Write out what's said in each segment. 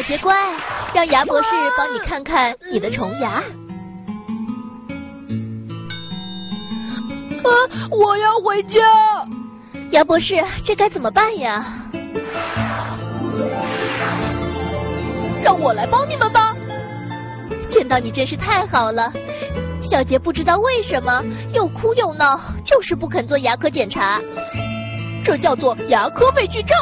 小杰乖，让牙博士帮你看看你的虫牙。啊！我要回家。牙博士，这该怎么办呀？让我来帮你们吧。见到你真是太好了。小杰不知道为什么又哭又闹，就是不肯做牙科检查。这叫做牙科畏惧症。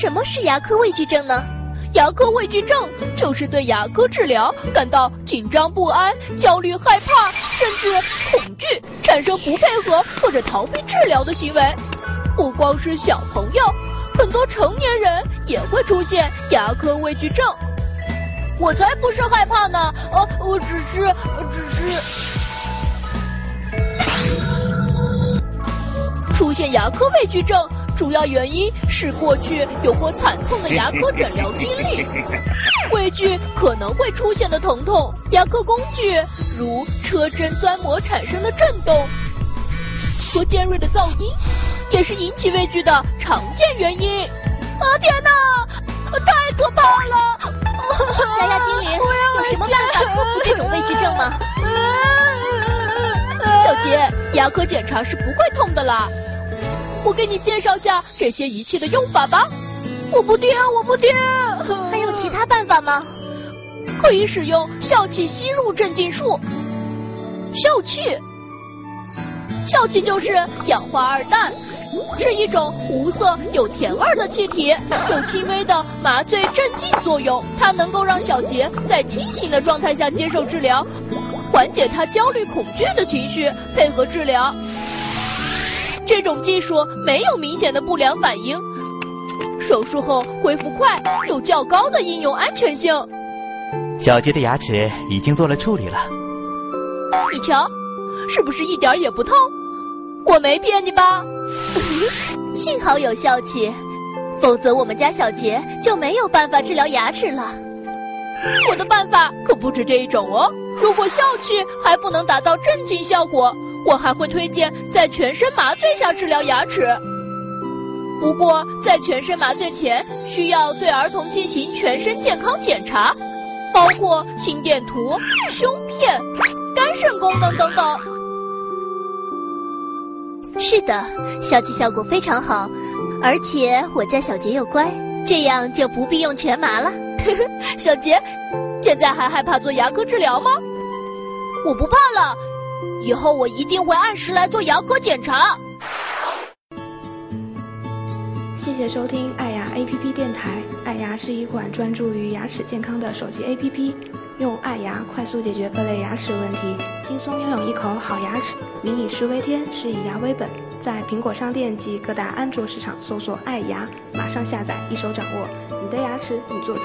什么是牙科畏惧症呢？牙科畏惧症就是对牙科治疗感到紧张不安、焦虑害怕，甚至恐惧，产生不配合或者逃避治疗的行为。不光是小朋友，很多成年人也会出现牙科畏惧症。我才不是害怕呢，呃，我只是，只是出现牙科畏惧症。主要原因是过去有过惨痛的牙科诊疗经历，畏惧可能会出现的疼痛，牙科工具如车针钻磨产生的震动和尖锐的噪音，也是引起畏惧的常见原因。啊天哪，太可怕了！牙牙精灵，有什么办法克服这种畏惧症吗？小杰，牙科检查是不会痛的啦。我给你介绍下这些仪器的用法吧。我不听，我不听。还有其他办法吗？可以使用笑气吸入镇静术。笑气，笑气就是氧化二氮，是一种无色有甜味的气体，有轻微的麻醉镇静作用。它能够让小杰在清醒的状态下接受治疗，缓解他焦虑恐惧的情绪，配合治疗。这种技术没有明显的不良反应，手术后恢复快，有较高的应用安全性。小杰的牙齿已经做了处理了，你瞧，是不是一点也不痛？我没骗你吧？幸好有笑气，否则我们家小杰就没有办法治疗牙齿了。我的办法可不止这一种哦，如果笑气还不能达到镇静效果。我还会推荐在全身麻醉下治疗牙齿，不过在全身麻醉前需要对儿童进行全身健康检查，包括心电图、胸片、肝肾功能等等。是的，消气效果非常好，而且我家小杰又乖，这样就不必用全麻了。小杰，现在还害怕做牙科治疗吗？我不怕了。以后我一定会按时来做牙科检查。谢谢收听爱牙 APP 电台。爱牙是一款专注于牙齿健康的手机 APP，用爱牙快速解决各类牙齿问题，轻松拥有一口好牙齿。民以食为天，是以牙为本。在苹果商店及各大安卓市场搜索“爱牙”，马上下载，一手掌握你的牙齿，你做主。